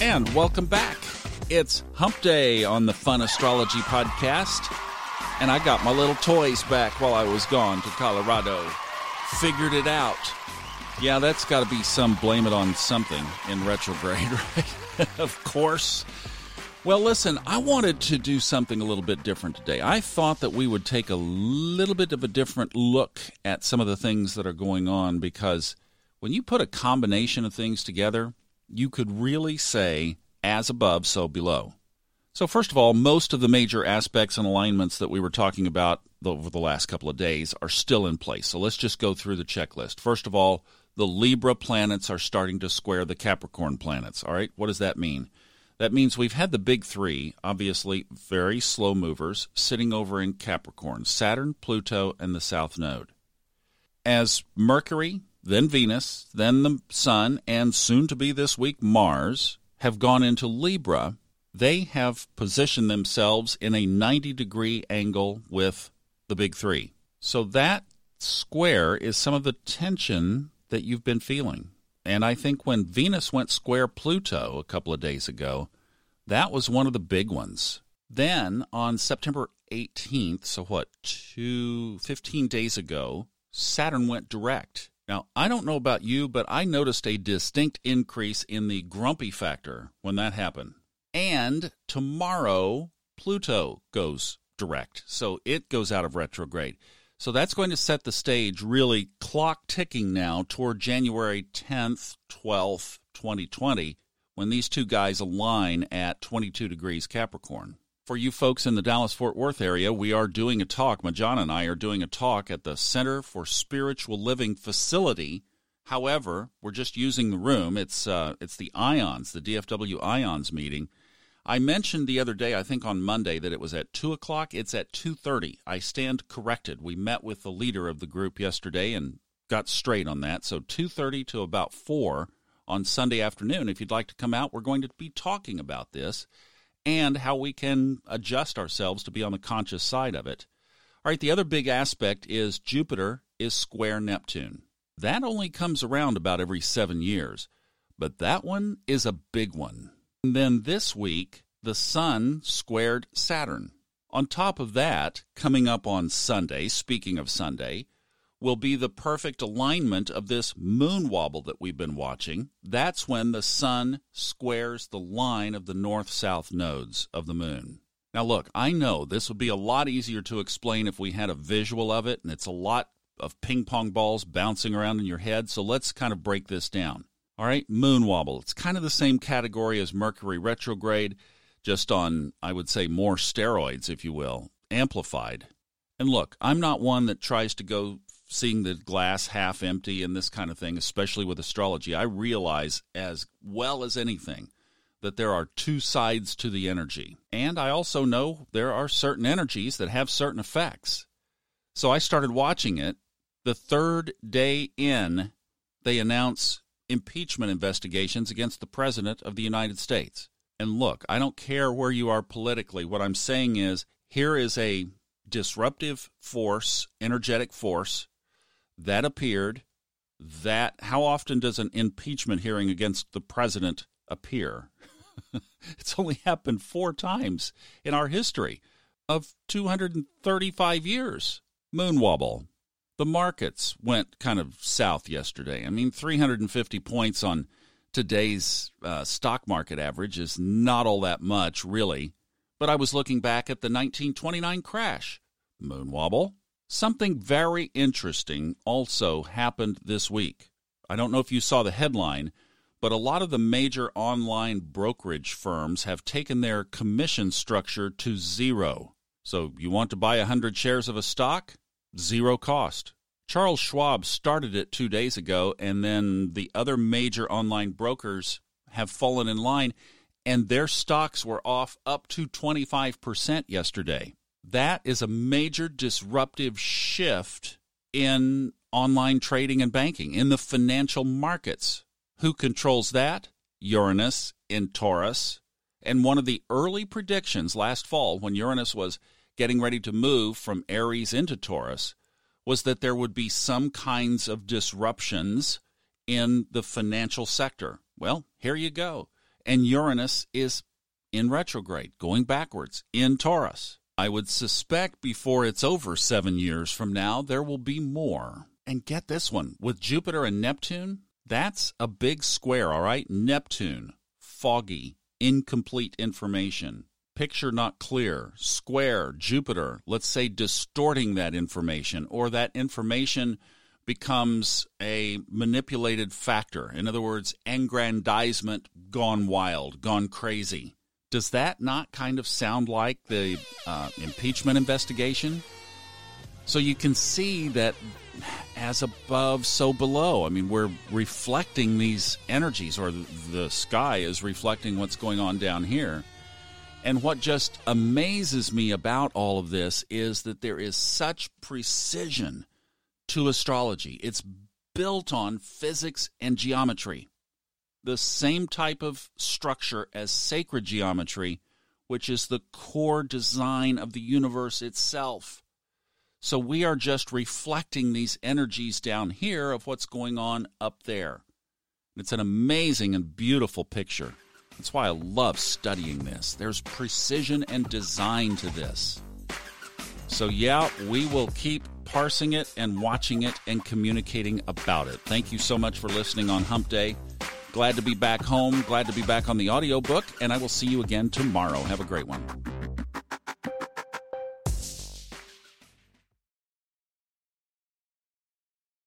And welcome back. It's Hump Day on the Fun Astrology Podcast. And I got my little toys back while I was gone to Colorado. Figured it out. Yeah, that's got to be some blame it on something in retrograde, right? of course. Well, listen, I wanted to do something a little bit different today. I thought that we would take a little bit of a different look at some of the things that are going on because when you put a combination of things together, you could really say, as above, so below. So, first of all, most of the major aspects and alignments that we were talking about over the last couple of days are still in place. So, let's just go through the checklist. First of all, the Libra planets are starting to square the Capricorn planets. All right, what does that mean? That means we've had the big three, obviously very slow movers, sitting over in Capricorn Saturn, Pluto, and the South Node. As Mercury, then Venus, then the Sun, and soon to be this week Mars have gone into Libra, they have positioned themselves in a 90 degree angle with the big three. So that square is some of the tension that you've been feeling. And I think when Venus went square Pluto a couple of days ago, that was one of the big ones. Then on September 18th, so what, two, 15 days ago, Saturn went direct. Now, I don't know about you, but I noticed a distinct increase in the grumpy factor when that happened. And tomorrow, Pluto goes direct. So it goes out of retrograde. So that's going to set the stage, really clock ticking now toward January 10th, 12th, 2020, when these two guys align at 22 degrees Capricorn. For you folks in the Dallas Fort Worth area, we are doing a talk. Majana and I are doing a talk at the Center for Spiritual Living facility. However, we're just using the room. It's uh, it's the Ions, the DFW Ions meeting I mentioned the other day, I think on Monday, that it was at two o'clock. It's at two thirty. I stand corrected. We met with the leader of the group yesterday and got straight on that. So two thirty to about four on Sunday afternoon. If you'd like to come out, we're going to be talking about this and how we can adjust ourselves to be on the conscious side of it. All right, the other big aspect is Jupiter is square Neptune. That only comes around about every seven years, but that one is a big one. And then this week, the Sun squared Saturn. On top of that, coming up on Sunday, speaking of Sunday, will be the perfect alignment of this moon wobble that we've been watching. That's when the Sun squares the line of the north south nodes of the moon. Now, look, I know this would be a lot easier to explain if we had a visual of it, and it's a lot of ping pong balls bouncing around in your head, so let's kind of break this down. All right, moon wobble. It's kind of the same category as Mercury retrograde, just on, I would say, more steroids, if you will, amplified. And look, I'm not one that tries to go seeing the glass half empty and this kind of thing, especially with astrology. I realize as well as anything that there are two sides to the energy. And I also know there are certain energies that have certain effects. So I started watching it. The third day in, they announce impeachment investigations against the President of the United States. And look, I don't care where you are politically. What I'm saying is here is a disruptive force, energetic force that appeared. That how often does an impeachment hearing against the president appear? it's only happened four times in our history of 235 years. Moon wobble, the markets went kind of south yesterday. I mean, 350 points on today's uh, stock market average is not all that much, really. But I was looking back at the 1929 crash. Moon wobble. Something very interesting also happened this week. I don't know if you saw the headline, but a lot of the major online brokerage firms have taken their commission structure to zero. So you want to buy 100 shares of a stock? Zero cost. Charles Schwab started it two days ago, and then the other major online brokers have fallen in line, and their stocks were off up to 25% yesterday. That is a major disruptive shift in online trading and banking, in the financial markets. Who controls that? Uranus in Taurus. And one of the early predictions last fall, when Uranus was getting ready to move from Aries into Taurus was that there would be some kinds of disruptions in the financial sector. Well, here you go. And Uranus is in retrograde, going backwards in Taurus. I would suspect before it's over seven years from now, there will be more. And get this one with Jupiter and Neptune, that's a big square, all right? Neptune, foggy, incomplete information, picture not clear, square, Jupiter, let's say distorting that information, or that information becomes a manipulated factor. In other words, aggrandizement gone wild, gone crazy. Does that not kind of sound like the uh, impeachment investigation? So you can see that as above, so below. I mean, we're reflecting these energies, or the sky is reflecting what's going on down here. And what just amazes me about all of this is that there is such precision to astrology. It's built on physics and geometry the same type of structure as sacred geometry, which is the core design of the universe itself. So we are just reflecting these energies down here of what's going on up there. It's an amazing and beautiful picture. That's why I love studying this. There's precision and design to this. So, yeah, we will keep parsing it and watching it and communicating about it. Thank you so much for listening on Hump Day. Glad to be back home. Glad to be back on the audiobook. And I will see you again tomorrow. Have a great one.